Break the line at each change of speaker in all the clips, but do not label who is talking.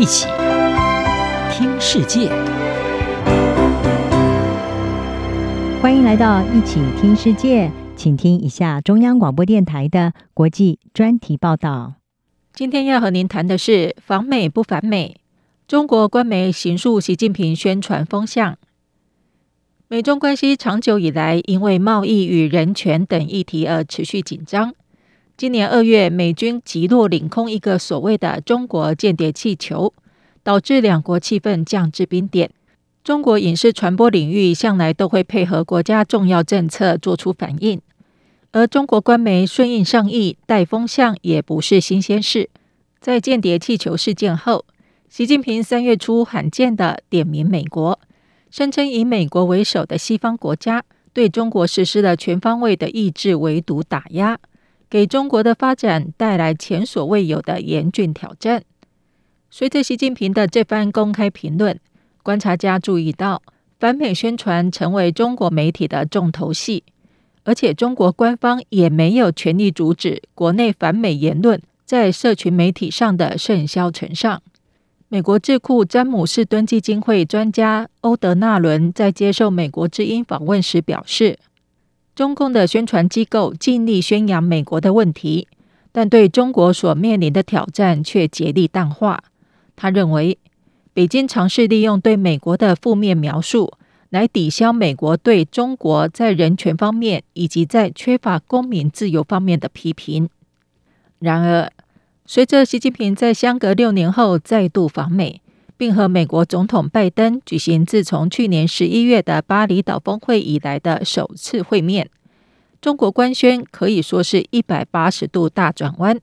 一起听世界，
欢迎来到一起听世界，请听一下中央广播电台的国际专题报道。
今天要和您谈的是访美不反美，中国官媒行述习近平宣传风向。美中关系长久以来因为贸易与人权等议题而持续紧张。今年二月，美军击落领空一个所谓的中国间谍气球，导致两国气氛降至冰点。中国影视传播领域向来都会配合国家重要政策做出反应，而中国官媒顺应上意带风向也不是新鲜事。在间谍气球事件后，习近平三月初罕见地点名美国，声称以美国为首的西方国家对中国实施了全方位的抑制围堵打压。给中国的发展带来前所未有的严峻挑战。随着习近平的这番公开评论，观察家注意到，反美宣传成为中国媒体的重头戏，而且中国官方也没有全力阻止国内反美言论在社群媒体上的甚嚣尘上。美国智库詹姆士敦基金会专家欧德纳伦在接受美国之音访问时表示。中共的宣传机构尽力宣扬美国的问题，但对中国所面临的挑战却竭力淡化。他认为，北京尝试利用对美国的负面描述来抵消美国对中国在人权方面以及在缺乏公民自由方面的批评。然而，随着习近平在相隔六年后再度访美，并和美国总统拜登举行自从去年十一月的巴厘岛峰会以来的首次会面。中国官宣可以说是一百八十度大转弯，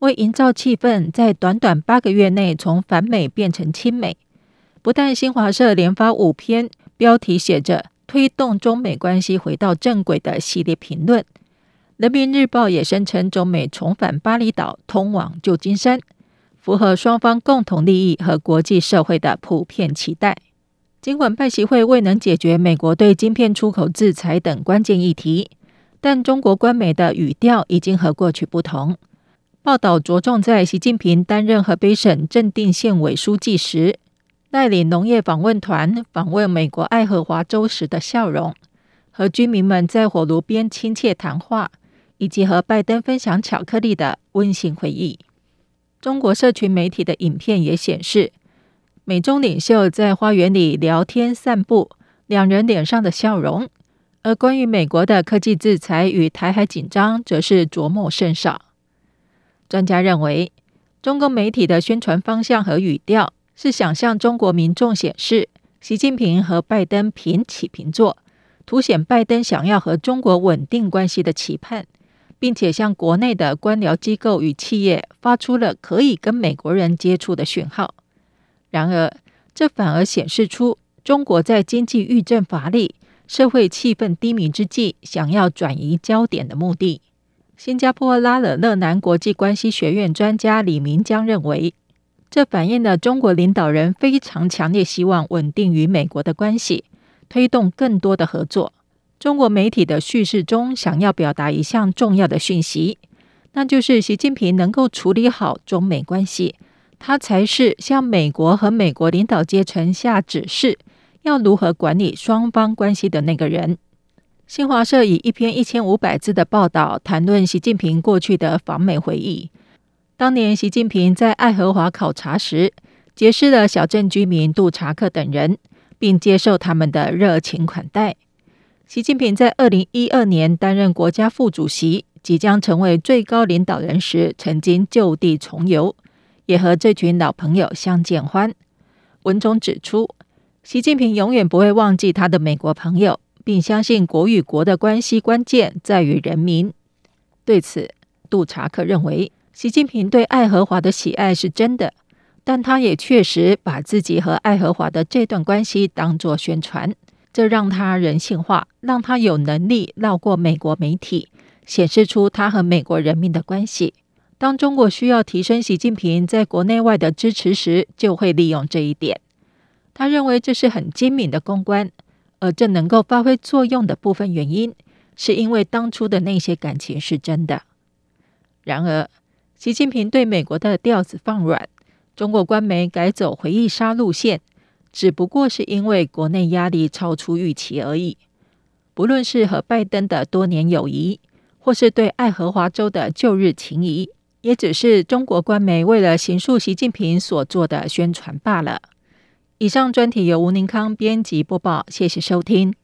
为营造气氛，在短短八个月内从反美变成亲美。不但新华社连发五篇标题写着“推动中美关系回到正轨”的系列评论，人民日报也声称中美重返巴厘岛，通往旧金山。符合双方共同利益和国际社会的普遍期待。尽管拜习会未能解决美国对晶片出口制裁等关键议题，但中国官媒的语调已经和过去不同。报道着重在习近平担任河北省正定县委书记时，带领农业访问团访问美国爱荷华州时的笑容，和居民们在火炉边亲切谈话，以及和拜登分享巧克力的温馨回忆。中国社群媒体的影片也显示，美中领袖在花园里聊天散步，两人脸上的笑容。而关于美国的科技制裁与台海紧张，则是着墨甚少。专家认为，中国媒体的宣传方向和语调是想向中国民众显示，习近平和拜登平起平坐，凸显拜登想要和中国稳定关系的期盼。并且向国内的官僚机构与企业发出了可以跟美国人接触的讯号。然而，这反而显示出中国在经济愈振乏力、社会气氛低迷之际，想要转移焦点的目的。新加坡拉惹勒南国际关系学院专家李明江认为，这反映了中国领导人非常强烈希望稳定与美国的关系，推动更多的合作。中国媒体的叙事中，想要表达一项重要的讯息，那就是习近平能够处理好中美关系，他才是向美国和美国领导阶层下指示，要如何管理双方关系的那个人。新华社以一篇一千五百字的报道谈论习近平过去的访美回忆。当年习近平在爱荷华考察时，结识了小镇居民杜查克等人，并接受他们的热情款待。习近平在二零一二年担任国家副主席，即将成为最高领导人时，曾经就地重游，也和这群老朋友相见欢。文中指出，习近平永远不会忘记他的美国朋友，并相信国与国的关系关键在于人民。对此，杜查克认为，习近平对爱荷华的喜爱是真的，但他也确实把自己和爱荷华的这段关系当作宣传。这让他人性化，让他有能力绕过美国媒体，显示出他和美国人民的关系。当中国需要提升习近平在国内外的支持时，就会利用这一点。他认为这是很精明的公关，而这能够发挥作用的部分原因，是因为当初的那些感情是真的。然而，习近平对美国的调子放软，中国官媒改走回忆杀路线，只不过是因为国内压力超出预期而已。不论是和拜登的多年友谊，或是对爱荷华州的旧日情谊，也只是中国官媒为了行诉习近平所做的宣传罢了。以上专题由吴宁康编辑播报，谢谢收听。